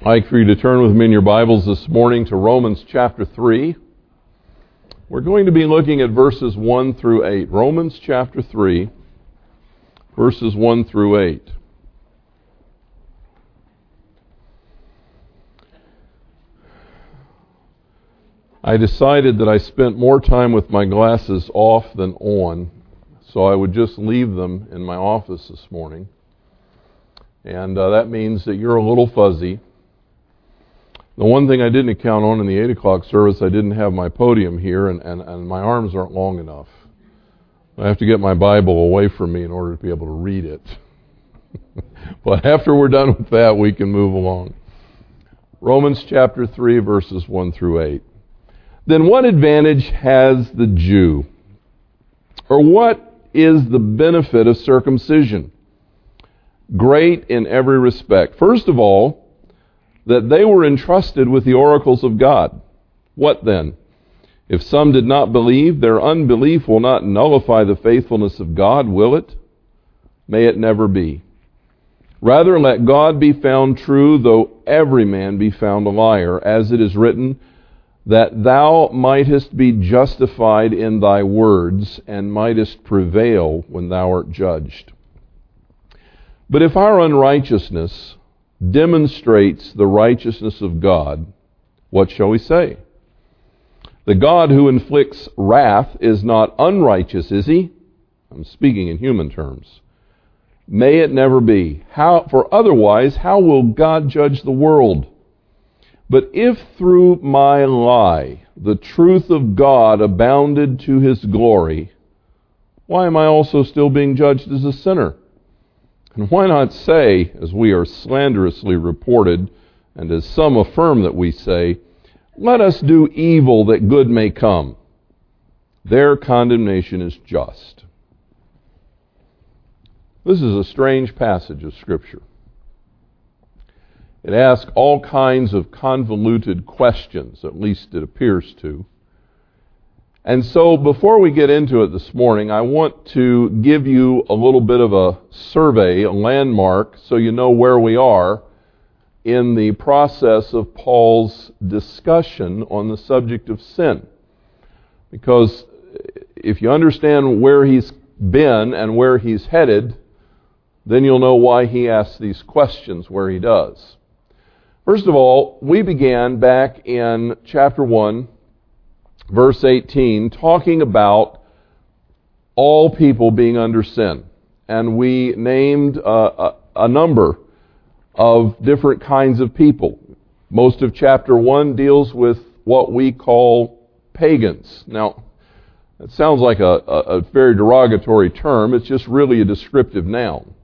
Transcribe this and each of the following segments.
I'd like for you to turn with me in your Bibles this morning to Romans chapter 3. We're going to be looking at verses 1 through 8. Romans chapter 3, verses 1 through 8. I decided that I spent more time with my glasses off than on, so I would just leave them in my office this morning. And uh, that means that you're a little fuzzy. The one thing I didn't count on in the 8 o'clock service, I didn't have my podium here, and, and, and my arms aren't long enough. I have to get my Bible away from me in order to be able to read it. but after we're done with that, we can move along. Romans chapter 3, verses 1 through 8. Then what advantage has the Jew? Or what is the benefit of circumcision? Great in every respect. First of all, that they were entrusted with the oracles of God. What then? If some did not believe, their unbelief will not nullify the faithfulness of God, will it? May it never be. Rather, let God be found true, though every man be found a liar, as it is written, that thou mightest be justified in thy words, and mightest prevail when thou art judged. But if our unrighteousness demonstrates the righteousness of God, what shall we say? The God who inflicts wrath is not unrighteous, is he? I'm speaking in human terms. May it never be. How, for otherwise, how will God judge the world? But if through my lie the truth of God abounded to his glory, why am I also still being judged as a sinner? And why not say, as we are slanderously reported, and as some affirm that we say, let us do evil that good may come. Their condemnation is just. This is a strange passage of Scripture. It asks all kinds of convoluted questions, at least it appears to. And so, before we get into it this morning, I want to give you a little bit of a survey, a landmark, so you know where we are in the process of Paul's discussion on the subject of sin. Because if you understand where he's been and where he's headed, then you'll know why he asks these questions where he does. First of all, we began back in chapter 1, verse 18, talking about all people being under sin. And we named a, a number of different kinds of people. Most of chapter 1 deals with what we call pagans. Now, it sounds like a, a, a, very derogatory term. It's just really a descriptive noun.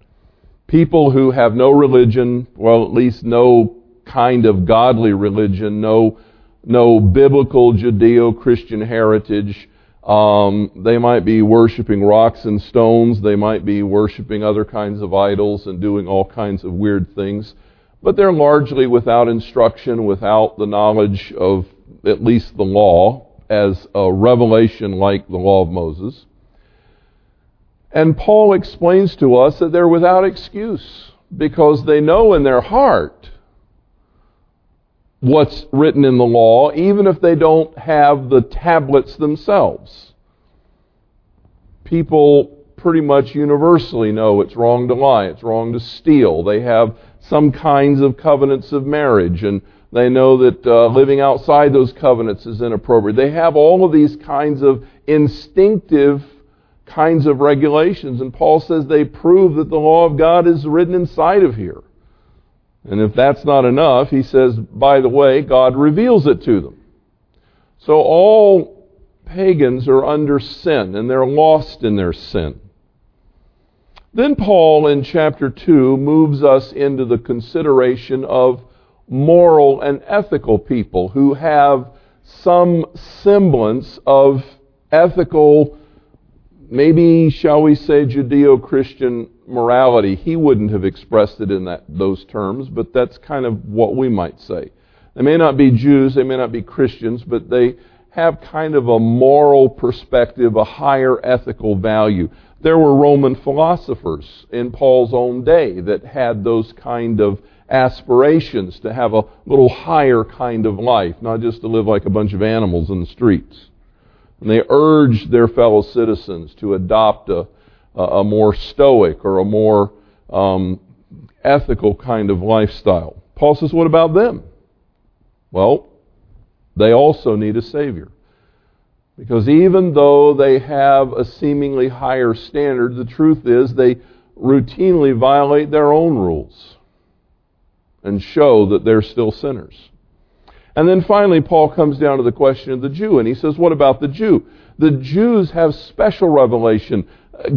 People who have no religion, well, at least no kind of godly religion, no, no biblical Judeo Christian heritage. Um, they might be worshiping rocks and stones. They might be worshiping other kinds of idols and doing all kinds of weird things. But they're largely without instruction, without the knowledge of at least the law as a revelation like the law of Moses. And Paul explains to us that they're without excuse because they know in their heart what's written in the law, even if they don't have the tablets themselves. People pretty much universally know it's wrong to lie, it's wrong to steal. They have some kinds of covenants of marriage, and they know that uh, living outside those covenants is inappropriate. They have all of these kinds of instinctive kinds of regulations, and Paul says they prove that the law of God is written inside of here. And if that's not enough, he says, by the way, God reveals it to them. So all pagans are under sin and they're lost in their sin. Then Paul in chapter 2 moves us into the consideration of moral and ethical people who have some semblance of ethical, maybe, shall we say, Judeo Christian morality, he wouldn't have expressed it in that, those terms, but that's kind of what we might say. They may not be Jews, they may not be Christians, but they have kind of a moral perspective, a higher ethical value. There were Roman philosophers in Paul's own day that had those kind of aspirations to have a little higher kind of life, not just to live like a bunch of animals in the streets. And they urged their fellow citizens to adopt a, a more stoic or a more um, ethical kind of lifestyle. Paul says, What about them? Well, they also need a Savior. Because even though they have a seemingly higher standard, the truth is they routinely violate their own rules and show that they're still sinners. And then finally, Paul comes down to the question of the Jew, and he says, What about the Jew? The Jews have special revelation.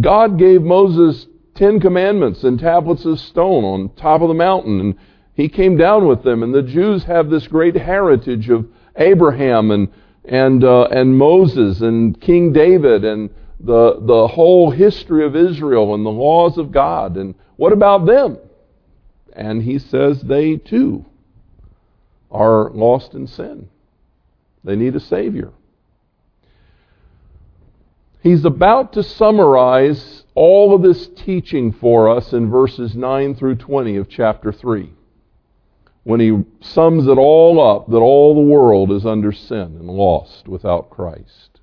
God gave Moses Ten Commandments and tablets of stone on top of the mountain, and he came down with them. And the Jews have this great heritage of Abraham and and uh, and Moses and King David and the the whole history of Israel and the laws of God. And what about them? And he says they too are lost in sin. They need a Savior. He's about to summarize all of this teaching for us in verses 9 through 20 of chapter 3 when he sums it all up that all the world is under sin and lost without Christ.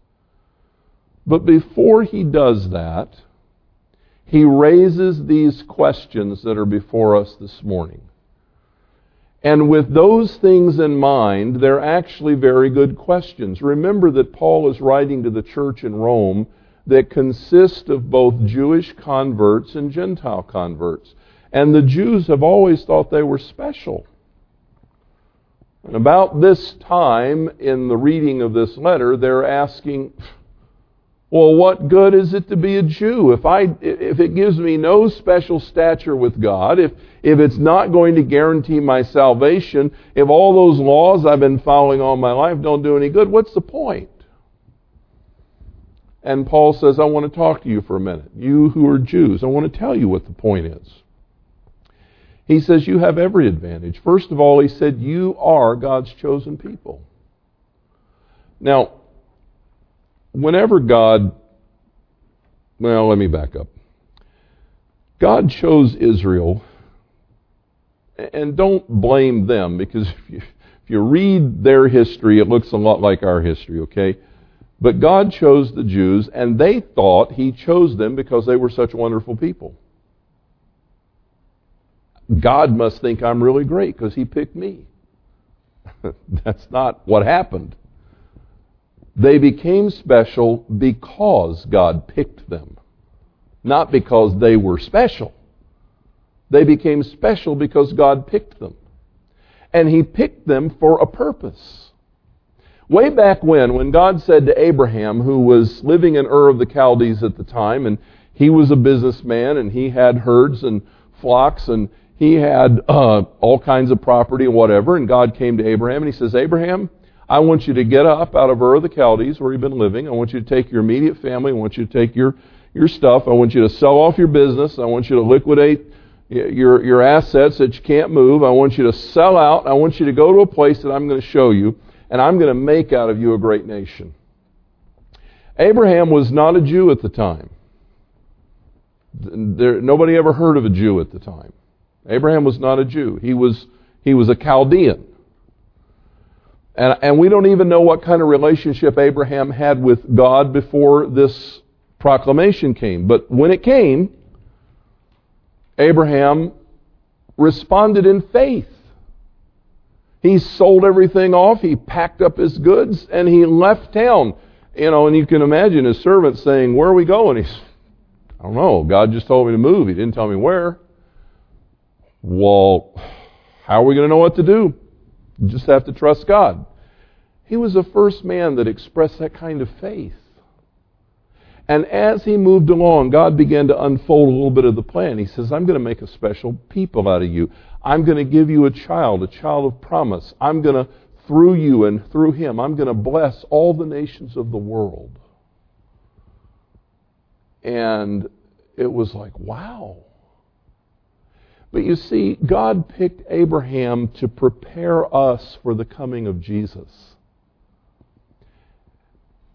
But before he does that, he raises these questions that are before us this morning. And with those things in mind, they're actually very good questions. Remember that Paul is writing to the church in Rome that consists of both Jewish converts and Gentile converts. And the Jews have always thought they were special. And about this time in the reading of this letter, they're asking, well, what good is it to be a Jew if I if it gives me no special stature with God, if if it's not going to guarantee my salvation, if all those laws I've been following all my life don't do any good, what's the point? And Paul says, I want to talk to you for a minute. You who are Jews, I want to tell you what the point is. He says you have every advantage. First of all, he said you are God's chosen people. Now, whenever God, well, let me back up. God chose Israel, and don't blame them because if you, if you read their history, it looks a lot like our history, okay? But God chose the Jews, and they thought He chose them because they were such wonderful people. God must think I'm really great because He picked me. That's not what happened. They became special because God picked them, not because they were special. They became special because God picked them. And He picked them for a purpose. Way back when, when God said to Abraham, who was living in Ur of the Chaldees at the time, and he was a businessman and he had herds and flocks and he had uh, all kinds of property and whatever, and God came to Abraham and he says, Abraham, I want you to get up out of Ur of the Chaldees where you've been living. I want you to take your immediate family. I want you to take your, your stuff. I want you to sell off your business. I want you to liquidate your, your assets that you can't move. I want you to sell out. I want you to go to a place that I'm going to show you, and I'm going to make out of you a great nation. Abraham was not a Jew at the time. There, nobody ever heard of a Jew at the time. Abraham was not a Jew. He was, he was a Chaldean. And, and we don't even know what kind of relationship Abraham had with God before this proclamation came. But when it came, Abraham responded in faith. He sold everything off, he packed up his goods, and he left town. You know, and you can imagine his servant saying, Where are we going? He's, I don't know. God just told me to move. He didn't tell me where. Well, how are we going to know what to do? You just have to trust God. He was the first man that expressed that kind of faith. And as he moved along, God began to unfold a little bit of the plan. He says, I'm going to make a special people out of you. I'm going to give you a child, a child of promise. I'm going to, through you and through him, I'm going to bless all the nations of the world. And it was like, wow. But you see, God picked Abraham to prepare us for the coming of Jesus.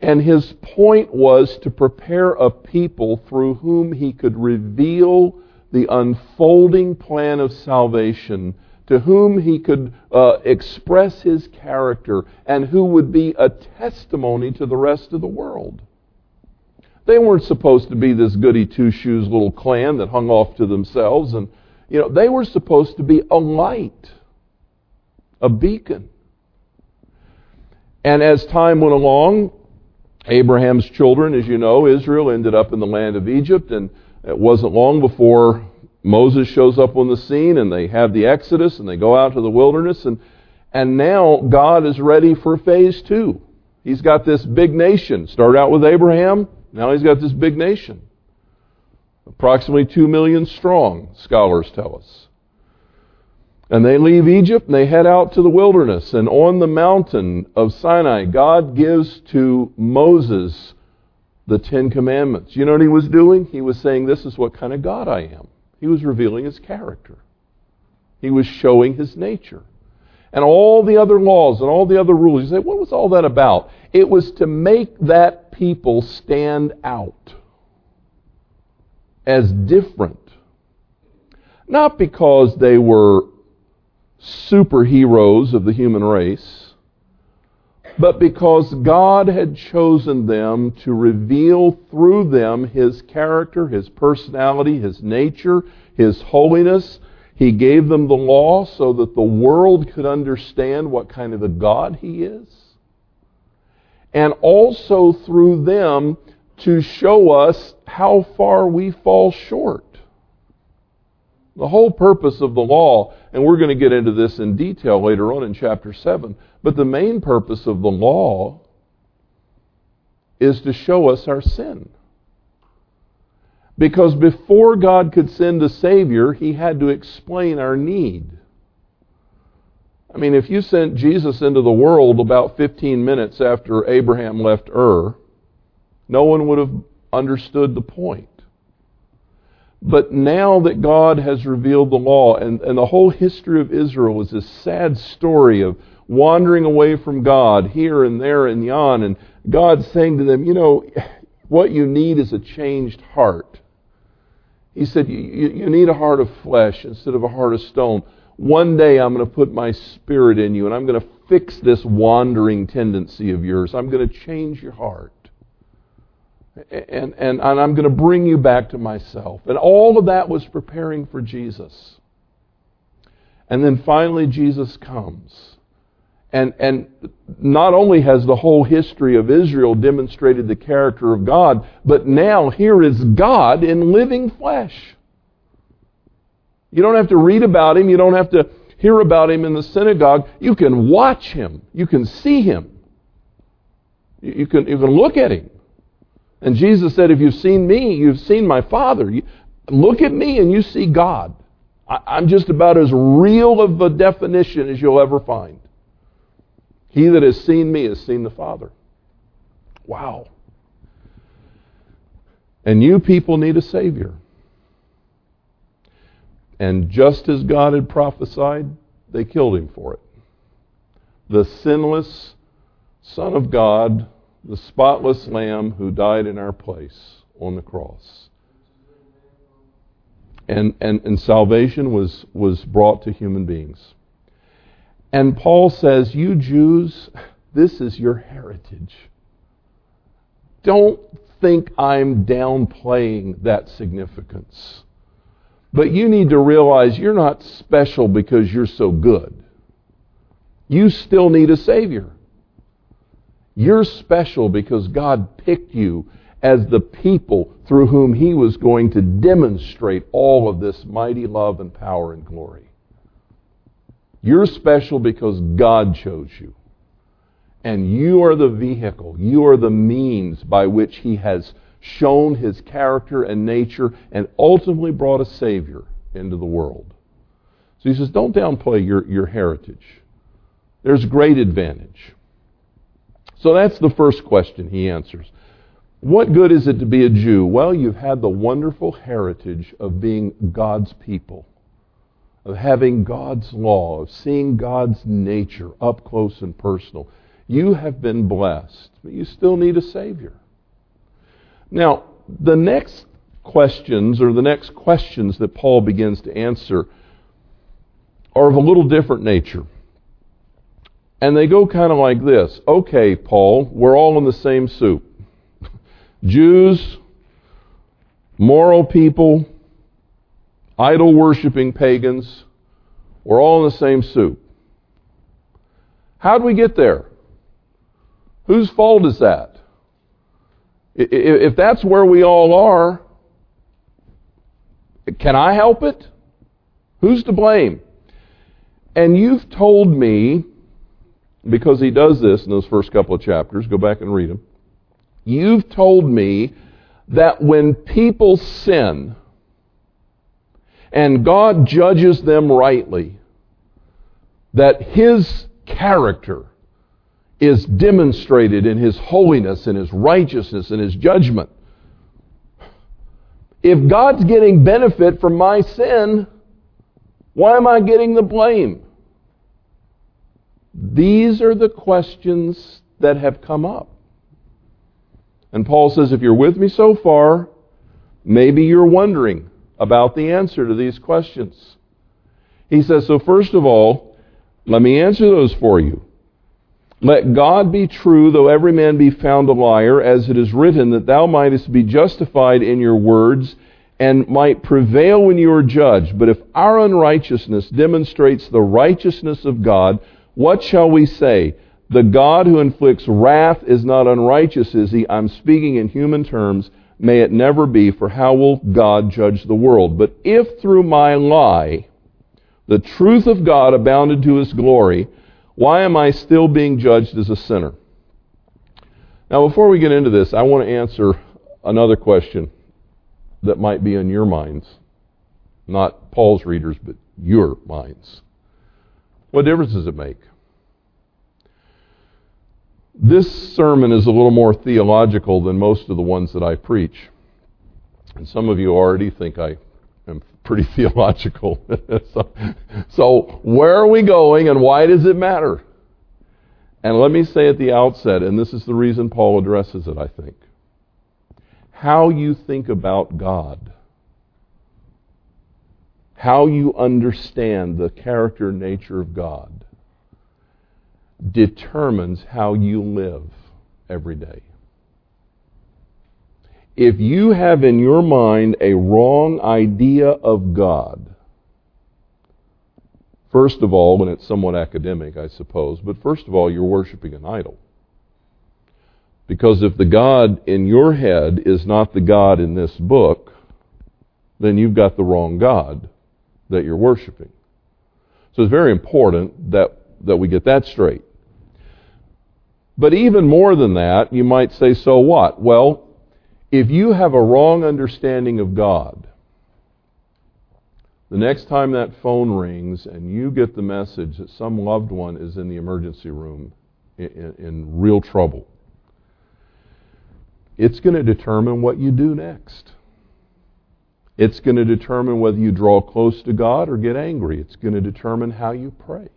And his point was to prepare a people through whom he could reveal the unfolding plan of salvation to whom he could uh, express his character and who would be a testimony to the rest of the world. They weren't supposed to be this goody two shoes little clan that hung off to themselves. And, you know, they were supposed to be a light, a beacon. And as time went along, Abraham's children, as you know, Israel ended up in the land of Egypt. And it wasn't long before Moses shows up on the scene and they have the Exodus and they go out to the wilderness. And, and now God is ready for phase two. He's got this big nation. Started out with Abraham, now he's got this big nation. Approximately two million strong, scholars tell us. And they leave Egypt and they head out to the wilderness. And on the mountain of Sinai, God gives to Moses the Ten Commandments. You know what he was doing? He was saying, This is what kind of God I am. He was revealing his character, he was showing his nature. And all the other laws and all the other rules. You say, what was all that about? It was to make that people stand out as different. Not because they were superheroes of the human race, but because God had chosen them to reveal through them His character, His personality, His nature, His holiness. He gave them the law so that the world could understand what kind of a God He is. And also through them to show us how far we fall short. The whole purpose of the law, and we're going to get into this in detail later on in chapter 7, but the main purpose of the law is to show us our sin. Because before God could send a Savior, He had to explain our need. I mean, if you sent Jesus into the world about 15 minutes after Abraham left Ur, no one would have understood the point. But now that God has revealed the law, and, and the whole history of Israel is this sad story of wandering away from God here and there and yon, and God saying to them, you know, what you need is a changed heart. He said, you, you need a heart of flesh instead of a heart of stone. One day I'm going to put my spirit in you, and I'm going to fix this wandering tendency of yours. I'm going to change your heart and, and, and I'm going to bring you back to myself. And all of that was preparing for Jesus. And then finally, Jesus comes. And, and not only has the whole history of Israel demonstrated the character of God, but now here is God in living flesh. You don't have to read about him. You don't have to hear about him in the synagogue. You can watch him. You can see him. You can, you can look at him. And Jesus said, If you've seen me, you've seen my Father. Look at me and you see God. I, I'm just about as real of a definition as you'll ever find. He that has seen me has seen the Father. Wow. And you people need a Savior. And just as God had prophesied, they killed him for it. The sinless Son of God the spotless Lamb who died in our place on the cross. And, and, and salvation was, was brought to human beings. And Paul says, You Jews, this is your heritage. Don't think I'm downplaying that significance. But you need to realize you're not special because you're so good. You still need a Savior. You're special because God picked you as the people through whom He was going to demonstrate all of this mighty love and power and glory. You're special because God chose you. And you are the vehicle, you are the means by which He has shown His character and nature and ultimately brought a Savior into the world. So He says, don't downplay your, your heritage. There's great advantage. So that's the first question he answers. What good is it to be a Jew? Well, you've had the wonderful heritage of being God's people, of having God's law, of seeing God's nature up close and personal. You have been blessed, but you still need a Savior. Now, the next questions, or the next questions that Paul begins to answer, are of a little different nature. And they go kind of like this Okay, Paul, we're all in the same soup. Jews, moral people, idol worshiping pagans, we're all in the same soup. How'd we get there? Whose fault is that? If that's where we all are, can I help it? Who's to blame? And you've told me, because he does this in those first couple of chapters, go back and read them. You've told me that when people sin and God judges them rightly, that His character is demonstrated in His holiness and His righteousness and His judgment. If God's getting benefit from my sin, why am I getting the blame? These are the questions that have come up. And Paul says, if you're with me so far, maybe you're wondering about the answer to these questions. He says, so first of all, let me answer those for you. Let God be true, though every man be found a liar, as it is written, that thou mightest be justified in your words and might prevail when you are judged. But if our unrighteousness demonstrates the righteousness of God, what shall we say? The God who inflicts wrath is not unrighteous, is he? I'm speaking in human terms. May it never be, for how will God judge the world? But if through my lie the truth of God abounded to his glory, why am I still being judged as a sinner? Now, before we get into this, I want to answer another question that might be in your minds. Not Paul's readers, but your minds. What difference does it make? This sermon is a little more theological than most of the ones that I preach. And some of you already think I am pretty theological. so, so, where are we going and why does it matter? And let me say at the outset, and this is the reason Paul addresses it, I think how you think about God, how you understand the character and nature of God, determines how you live every day. If you have in your mind a wrong idea of God, first of all, and it's somewhat academic, I suppose, but first of all, you're worshiping an idol. Because if the God in your head is not the God in this book, then you've got the wrong God that you're worshiping. So it's very important that, that we get that straight. But even more than that, you might say, so what? Well, if you have a wrong understanding of God, the next time that phone rings and you get the message that some loved one is in the emergency room in, in, in real trouble, it's going to determine what you do next. It's going to determine whether you draw close to God or get angry. It's going to determine how you pray.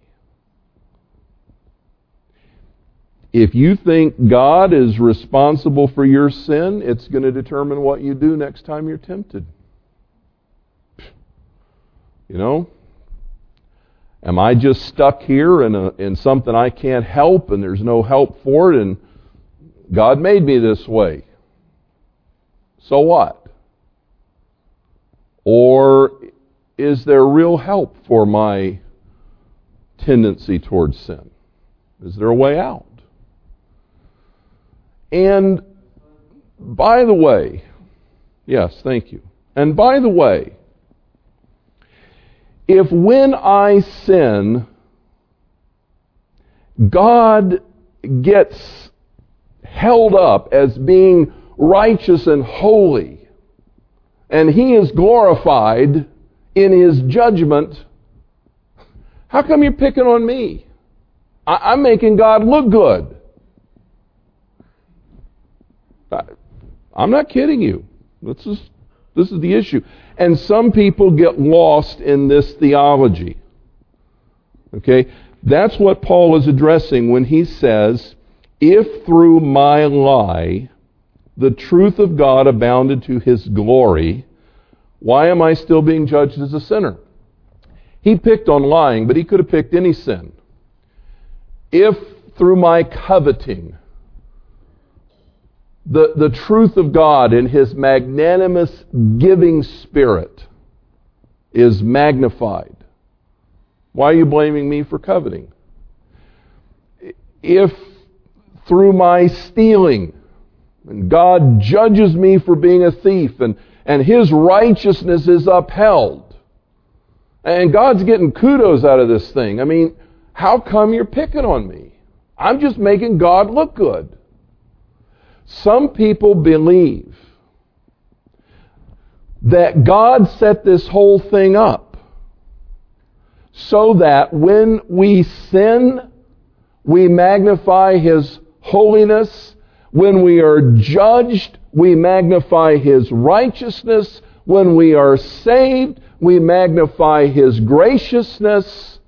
If you think God is responsible for your sin, it's going to determine what you do next time you're tempted. You know? Am I just stuck here in, a, in something I can't help and there's no help for it and God made me this way. So what? Or is there real help for my tendency towards sin? Is there a way out? And by the way, yes, thank you. And by the way, if when I sin, God gets held up as being righteous and holy, and he is glorified in his judgment, how come you're picking on me? I- am making God look good. I- I'm not kidding you. This is, this is the issue. And some people get lost in this theology. Okay? That's what Paul is addressing when he says, if through my lie the truth of God abounded to his glory, why am I still being judged as a sinner? He picked on lying, but he could have picked any sin. If through my coveting, the, the truth of God in His magnanimous giving spirit is magnified, why are you blaming me for coveting? If through my stealing, and God judges me for being a thief, and, and His righteousness is upheld, and God's getting kudos out of this thing. I mean, how come you're picking on me? I'm just making God look good. Some people believe that God set this whole thing up so that when we sin, we magnify His holiness. When we are judged, we magnify His righteousness. When we are saved, we magnify His graciousness.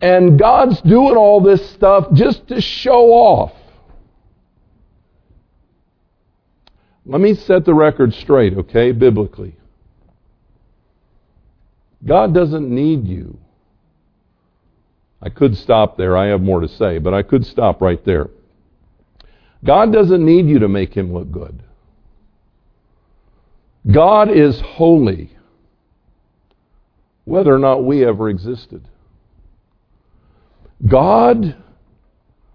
And God's doing all this stuff just to show off. Let me set the record straight, okay, biblically. God doesn't need you. I could stop there. I have more to say, but I could stop right there. God doesn't need you to make him look good. God is holy, whether or not we ever existed. God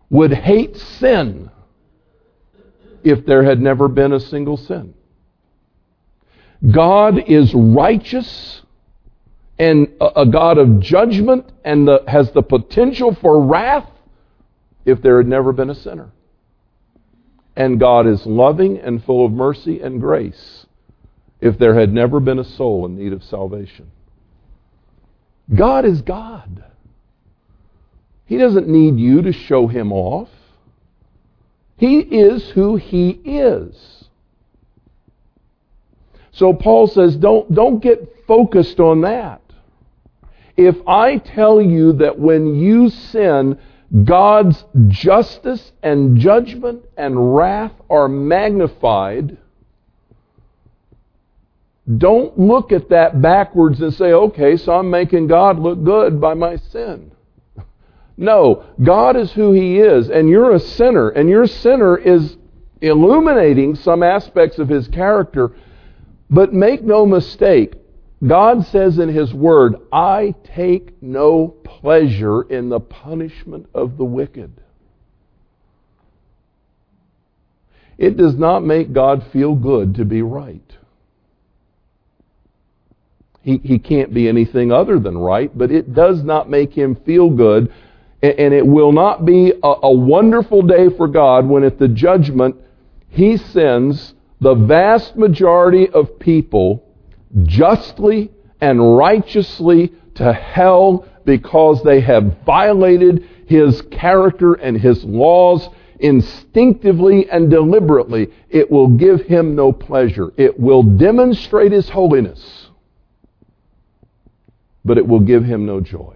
would hate sin if there had never been a single sin. God is righteous and a God of judgment and the, has the potential for wrath if there had never been a sinner. And God is loving and full of mercy and grace if there had never been a soul in need of salvation. God is God. He doesn't need you to show him off. He is who he is. So Paul says, don't, don't get focused on that. If I tell you that when you sin, God's justice and judgment and wrath are magnified, don't look at that backwards and say, okay, so I'm making God look good by my sin. No, God is who He is, and you're a sinner, and your sinner is illuminating some aspects of His character. But make no mistake, God says in His Word, I take no pleasure in the punishment of the wicked. It does not make God feel good to be right. He, he can't be anything other than right, but it does not make him feel good and it will not be a, a wonderful day for God when at the judgment He sends the vast majority of people justly and righteously to hell because they have violated His character and His laws instinctively and deliberately. It will give Him no pleasure. It will demonstrate His holiness, but it will give Him no joy.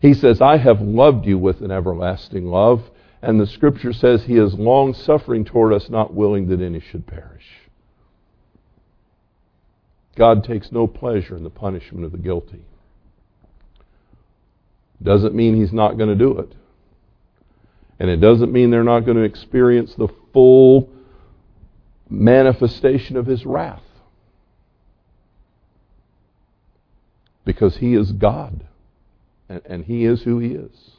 He says, I have loved you with an everlasting love. And the scripture says he is long suffering toward us, not willing that any should perish. God takes no pleasure in the punishment of the guilty. Doesn't mean he's not going to do it. And it doesn't mean they're not going to experience the full manifestation of his wrath. Because he is God and, and He is who He is.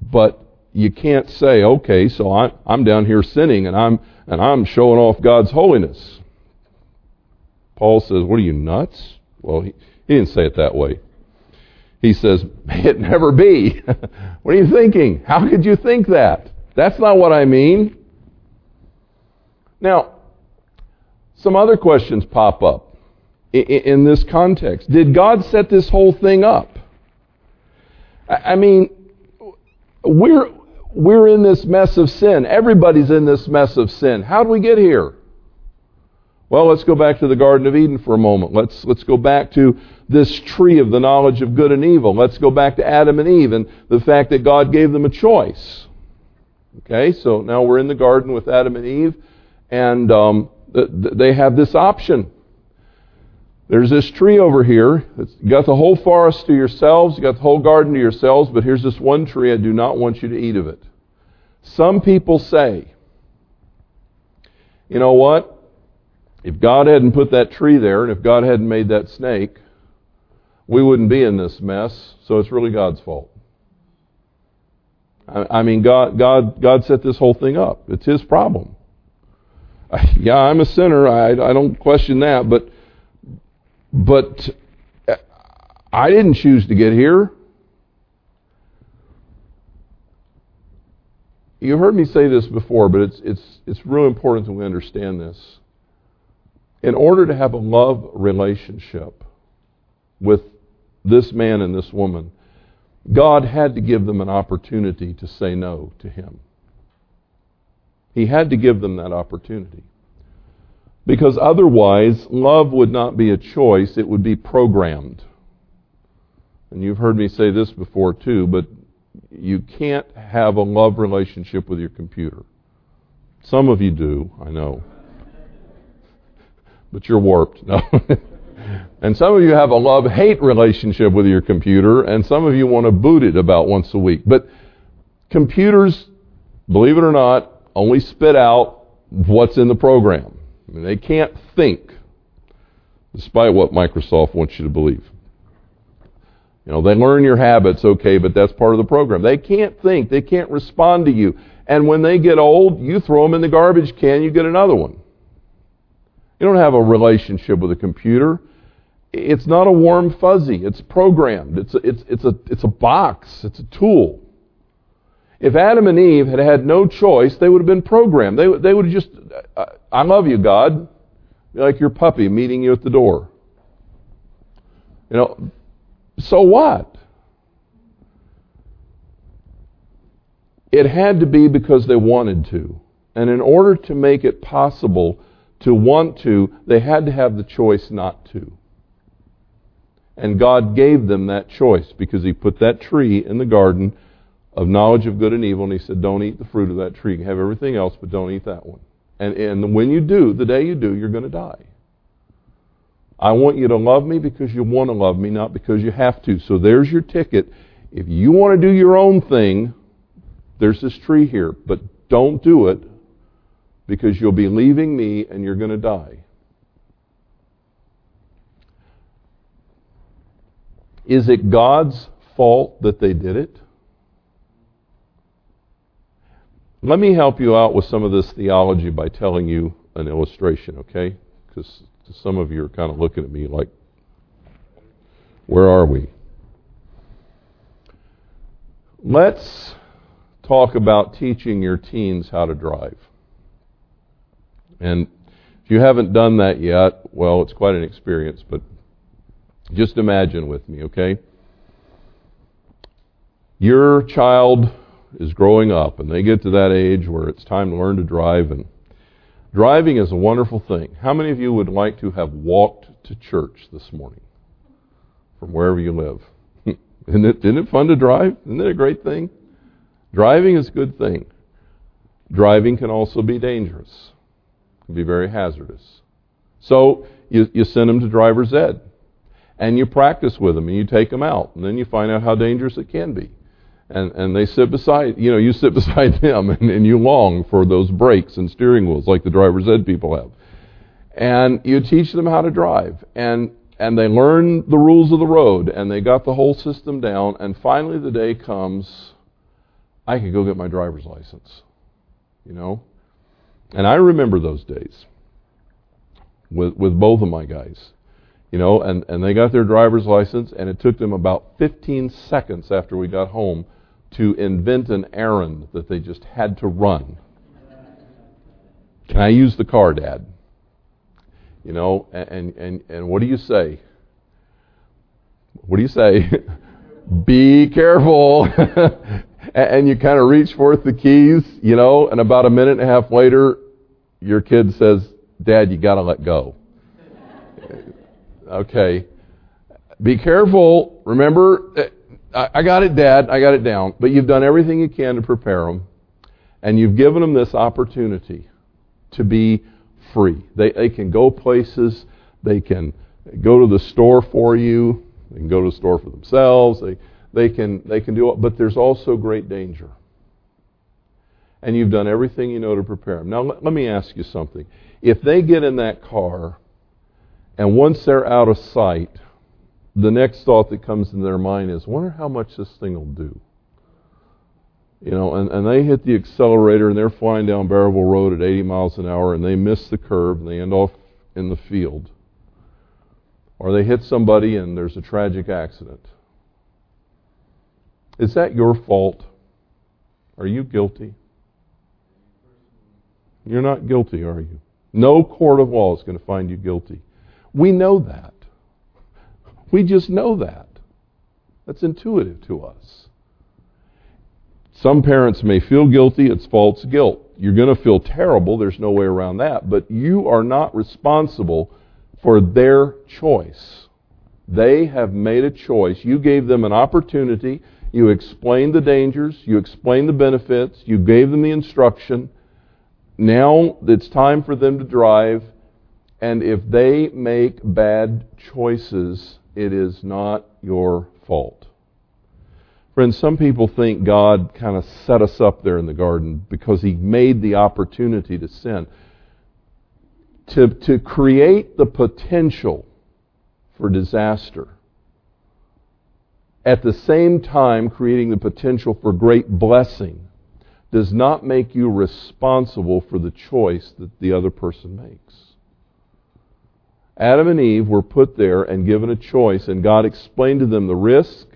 But you can't say, okay, so I, I'm down here sinning and I'm and I'm showing off God's holiness. Paul says, "What are you nuts?" Well, he, he didn't say it that way. He says, "May it never be." what are you thinking? How could you think that? That's not what I mean. Now, some other questions pop up in this context. Did God set this whole thing up? I mean, we're, we're in this mess of sin. Everybody's in this mess of sin. How do we get here? Well, let's go back to the Garden of Eden for a moment. Let's, let's go back to this tree of the knowledge of good and evil. Let's go back to Adam and Eve and the fact that God gave them a choice. Okay, so now we're in the garden with Adam and Eve, and um, they have this option. There's this tree over here. It's, you got the whole forest to yourselves. You got the whole garden to yourselves. But here's this one tree. I do not want you to eat of it. Some people say, you know what? If God hadn't put that tree there, and if God hadn't made that snake, we wouldn't be in this mess. So it's really God's fault. I, mean, God, God, God set this whole thing up. It's His problem. Yeah, I'm a sinner. I, I don't question that, but but I didn't choose to get here. You've heard me say this before, but it's, it's, it's real important that we understand this. In order to have a love relationship with this man and this woman, God had to give them an opportunity to say no to him. He had to give them that opportunity. Because otherwise, love would not be a choice, it would be programmed. And you've heard me say this before too, but you can't have a love relationship with your computer. Some of you do, I know. But you're warped. No. and some of you have a love hate relationship with your computer, and some of you want to boot it about once a week. But computers, believe it or not, only spit out what's in the program. I mean, they can't think, despite what Microsoft wants you to believe. You know, they learn your habits, okay, but that's part of the program. They can't think. They can't respond to you. And when they get old, you throw them in the garbage can, you get another one. You don't have a relationship with a computer. It's not a warm fuzzy. It's programmed. It's a, it's, it's, a, it's a box. It's a tool. If Adam and Eve had had no choice, they would have been programmed. They, they would have just, I love you, God. Like your puppy meeting you at the door. You know, so what? It had to be because they wanted to. And in order to make it possible to want to, they had to have the choice not to. And God gave them that choice because He put that tree in the garden of knowledge of good and evil, and He said, Don't eat the fruit of that tree. You can have everything else, but don't eat that one. And, and when you do, the day you do, you're going to die. I want you to love me because you want to love me, not because you have to. So there's your ticket. If you want to do your own thing, there's this tree here, but don't do it because you'll be leaving me and you're going to die. Is it God's fault that they did it? Let me help you out with some of this theology by telling you an illustration, okay? Because some of you are kind of looking at me like, where are we? Let's talk about teaching your teens how to drive. And if you haven't done that yet, well, it's quite an experience, but just imagine with me, okay? Your child is growing up and they get to that age where it's time to learn to drive and driving is a wonderful thing. How many of you would like to have walked to church this morning from wherever you live? isn't, it, isn't it fun to drive? Isn't it a great thing? Driving is a good thing. Driving can also be dangerous. Can be very hazardous. So you, you send them to driver's ed and you practice with them and you take them out and then you find out how dangerous it can be and, and they sit beside, you know, you sit beside them and, and you long for those brakes and steering wheels like the driver's ed people have. And you teach them how to drive. And, and they learn the rules of the road and they got the whole system down. And finally the day comes, I could go get my driver's license. You know? And I remember those days with, with both of my guys you know, and, and they got their driver's license, and it took them about 15 seconds after we got home to invent an errand that they just had to run. Can I use the car, Dad? You know, and, and, and what do you say? What do you say? Be careful. and you kind of reach forth the keys, you know, and about a minute and a half later, your kid says, Dad, you got to let go. okay. Be careful. Remember, eh, I got it, Dad. I got it down. But you've done everything you can to prepare them, and you've given them this opportunity to be free. They, they can go places. They can go to the store for you. They can go to the store for themselves. They, they, can, they can do it. But there's also great danger. And you've done everything you know to prepare them. Now, let, let me ask you something. If they get in that car, and once they're out of sight, the next thought that comes in their mind is, wonder how much this thing will do. You know, and, and they hit the accelerator and they're flying down Bearville Road at 80 miles an hour and they miss the curve and they end off in the field. Or they hit somebody and there's a tragic accident. Is that your fault? Are you guilty? You're not guilty, are you? No court of law is going to find you guilty. We know that. We just know that. That's intuitive to us. Some parents may feel guilty, it's false guilt. You're going to feel terrible, there's no way around that, but you are not responsible for their choice. They have made a choice. You gave them an opportunity. You explained the dangers. You explained the benefits. You gave them the instruction. Now it's time for them to drive. And if they make bad choices, it is not your fault. Friends, some people think God kind of set us up there in the garden because He made the opportunity to sin. To, to create the potential for disaster, at the same time creating the potential for great blessing, does not make you responsible for the choice that the other person makes. Adam and Eve were put there and given a choice, and God explained to them the risk,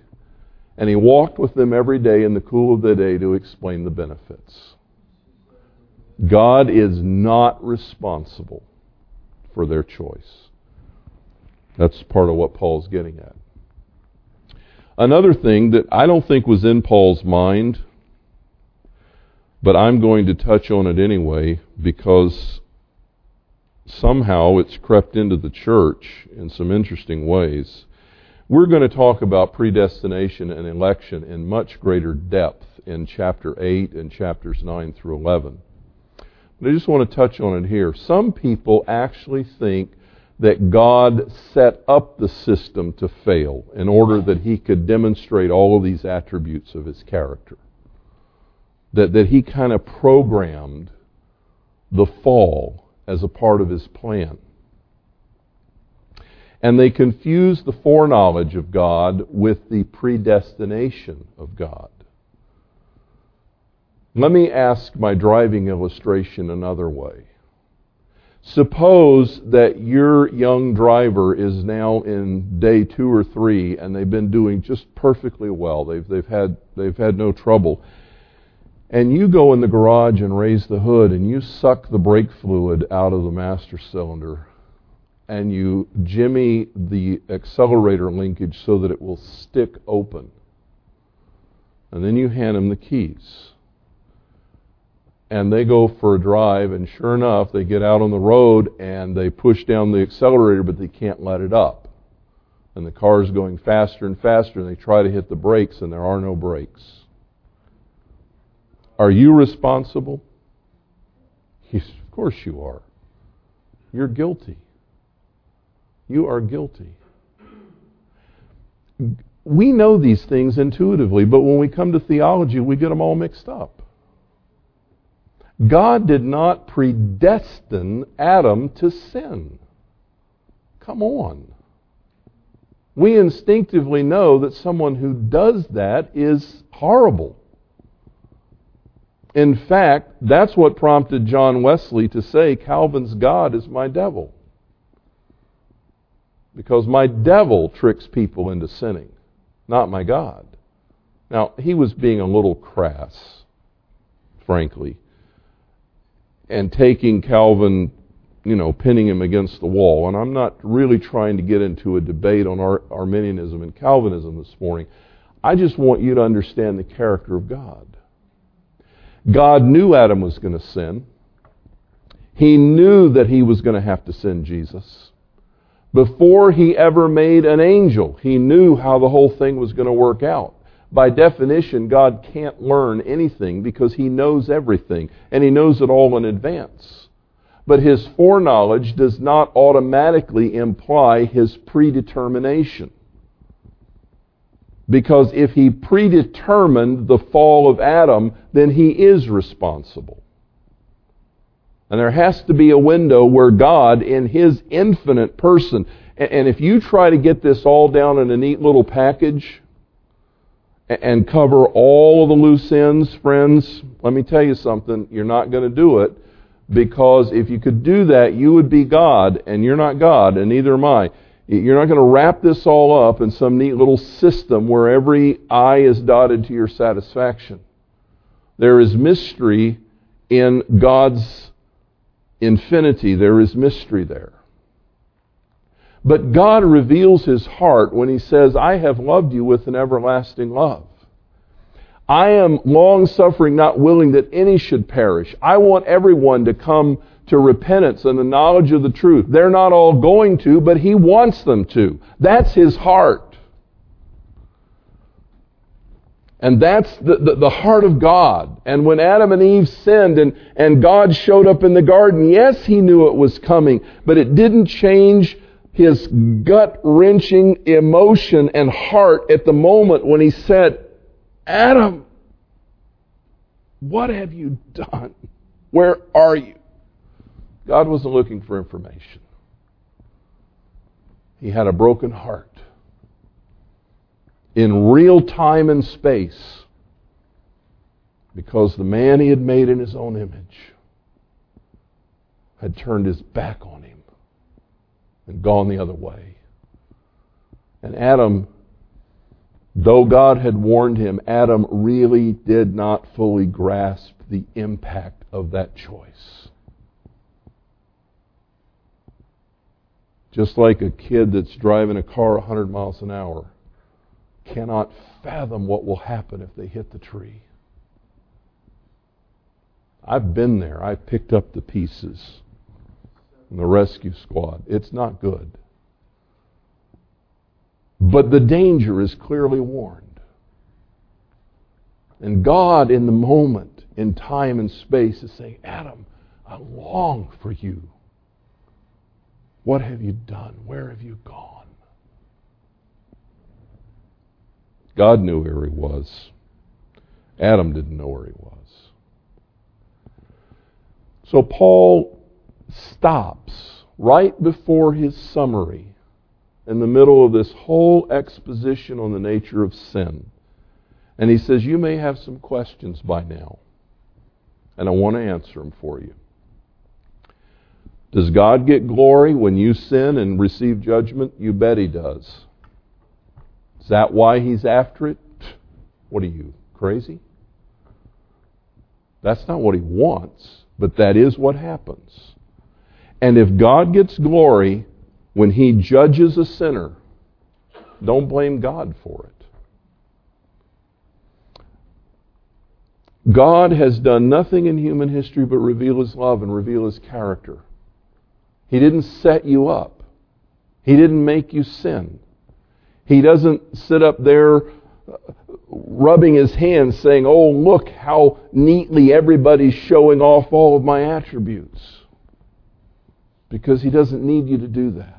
and He walked with them every day in the cool of the day to explain the benefits. God is not responsible for their choice. That's part of what Paul's getting at. Another thing that I don't think was in Paul's mind, but I'm going to touch on it anyway because somehow it's crept into the church in some interesting ways. We're going to talk about predestination and election in much greater depth in chapter 8 and chapters 9 through 11. But I just want to touch on it here. Some people actually think that God set up the system to fail in order that he could demonstrate all of these attributes of his character. That, that he kind of programmed the fall as a part of his plan. And they confuse the foreknowledge of God with the predestination of God. Let me ask my driving illustration another way. Suppose that your young driver is now in day two or three and they've been doing just perfectly well. They've, they've, had, they've had no trouble. And you go in the garage and raise the hood and you suck the brake fluid out of the master cylinder and you jimmy the accelerator linkage so that it will stick open. And then you hand them the keys and they go for a drive, and sure enough, they get out on the road and they push down the accelerator, but they can't let it up. And the car is going faster and faster, and they try to hit the brakes, and there are no brakes. Are you responsible? Of course you are. You're guilty. You are guilty. We know these things intuitively, but when we come to theology, we get them all mixed up. God did not predestine Adam to sin. Come on. We instinctively know that someone who does that is horrible. In fact, that's what prompted John Wesley to say Calvin's God is my devil. Because my devil tricks people into sinning, not my God. Now, he was being a little crass, frankly and taking Calvin, you know, pinning him against the wall. And I'm not really trying to get into a debate on Ar- Arminianism and Calvinism this morning. I just want you to understand the character of God. God knew Adam was going to sin. He knew that he was going to have to send Jesus. Before he ever made an angel, he knew how the whole thing was going to work out by definition, God can't learn anything because He knows everything and He knows it all in advance. But his foreknowledge does not automatically imply his predetermination. Because if he predetermined the fall of Adam, then he is responsible. And there has to be a window where God, in his infinite person, and if you try to get this all down in a neat little package and cover all of the loose ends, friends, let me tell you something, you're not going to do it because if you could do that, you would be God, and you're not God, and neither am I. You're not going to wrap this all up in some neat little system where every I is dotted to your satisfaction. There is mystery in God's infinity. There is mystery there. But God reveals his heart when he says, I have loved you with an everlasting love. I am long suffering, not willing that any should perish. I want everyone to come to repentance and the knowledge of the truth. They're not all going to, but He wants them to. That's His heart. And that's the, the, the, heart of God. And when Adam and Eve sinned and, and God showed up in the garden, yes, He knew it was coming, but it didn't change His gut wrenching emotion and heart at the moment when He said, Adam, what have you done? Where are you? God wasn't looking for information. He had a broken heart. In real time and space, because the man he had made in his own image had turned his back on him and gone the other way. And Adam Though God had warned him, Adam really did not fully grasp the impact of that choice. Just like a kid that's driving a car 100 miles an hour cannot fathom what will happen if they hit the tree. I've been there. I've picked up the pieces in the rescue squad. It's not good. But the danger is clearly warned. And God, in the moment, in time and space, is saying, Adam, I long for you. What have you done? Where have you gone? God knew where he was. Adam didn't know where he was. So Paul stops right before his summary in the middle of this whole exposition on the nature of sin. And he says, You may have some questions by now, and I want to answer them for you. Does God get glory when you sin and receive judgment? You bet He does. Is that why He's after it? What are you, crazy? That's not what He wants, but that is what happens. And if God gets glory, when he judges a sinner, don't blame God for it. God has done nothing in human history but reveal his love and reveal his character. He didn't set you up. He didn't make you sin. He doesn't sit up there uh, rubbing his hands saying, Oh, look how neatly everybody's showing off all of my attributes. Because he doesn't need you to do that.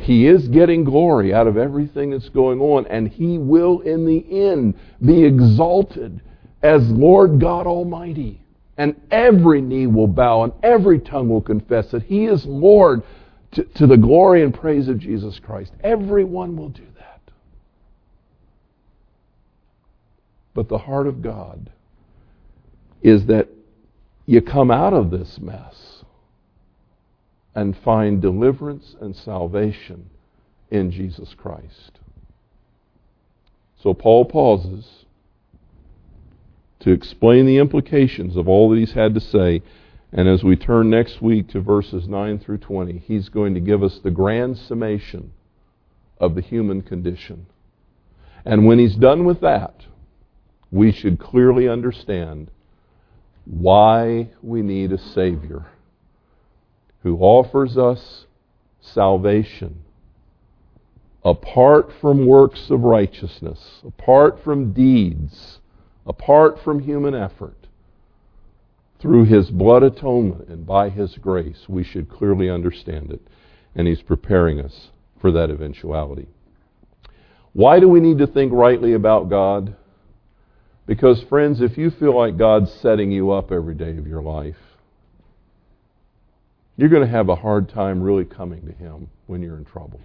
He is getting glory out of everything that's going on, and He will, in the end, be exalted as Lord God Almighty. And every knee will bow, and every tongue will confess that He is Lord to, to the glory and praise of Jesus Christ. Everyone will do that. But the heart of God is that you come out of this mess and find deliverance and salvation in Jesus Christ. So Paul pauses to explain the implications of all that he's had to say. And as we turn next week to verses 9 through 20, he's going to give us the grand summation of the human condition. And when he's done with that, we should clearly understand why we need a Savior who offers us salvation apart from works of righteousness, apart from deeds, apart from human effort, through His blood atonement and by His grace, we should clearly understand it. And He's preparing us for that eventuality. Why do we need to think rightly about God? Because, friends, if you feel like God's setting you up every day of your life, you're going to have a hard time really coming to Him when you're in trouble.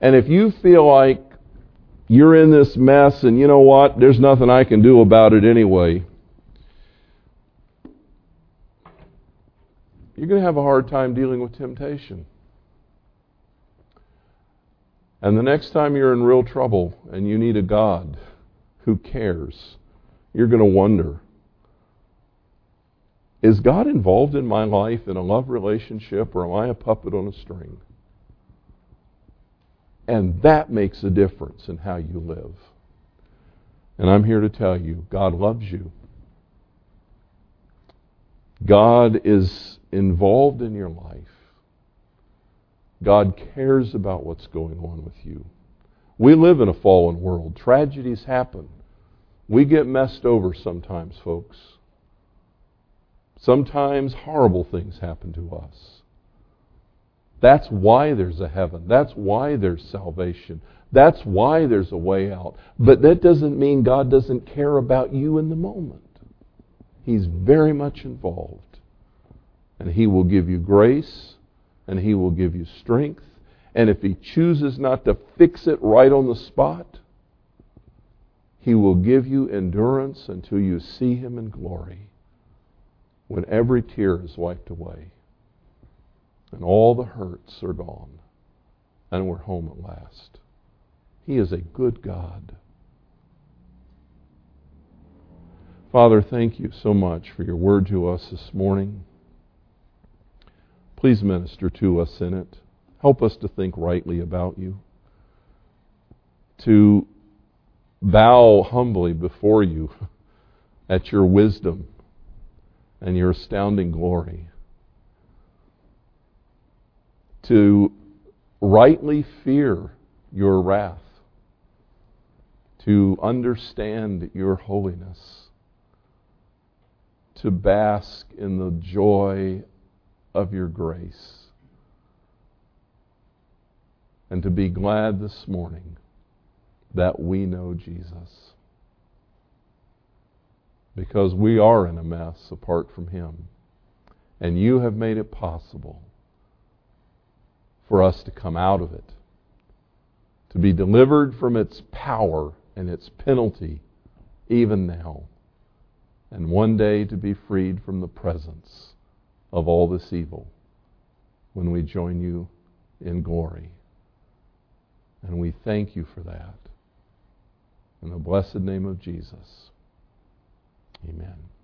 And if you feel like you're in this mess and you know what, there's nothing I can do about it anyway, you're going to have a hard time dealing with temptation. And the next time you're in real trouble and you need a God who cares, you're going to wonder is God involved in my life in a love relationship or am I a puppet on a string? And that makes a difference in how you live. And I'm here to tell you God loves you. God is involved in your life. God cares about what's going on with you. We live in a fallen world. Tragedies happen. We get messed over sometimes, folks. Sometimes horrible things happen to us. That's why there's a heaven. That's why there's salvation. That's why there's a way out. But that doesn't mean God doesn't care about you in the moment. He's very much involved. And He will give you grace and He will give you strength. And if He chooses not to fix it right on the spot, He will give you endurance until you see Him in glory when every tear is wiped away and all the hurts are gone and we're home at last. He is a good God. Father, thank you so much for your word to us this morning. Please minister to us in it. Help us to think rightly about you, to bow humbly before you at your wisdom and your astounding glory, to rightly fear your wrath, to understand your holiness, to bask in the joy of your grace. And to be glad this morning that we know Jesus. Because we are in a mess apart from Him. And you have made it possible for us to come out of it, to be delivered from its power and its penalty even now, and one day to be freed from the presence of all this evil when we join you in glory. And we thank you for that. In the blessed name of Jesus. Amen.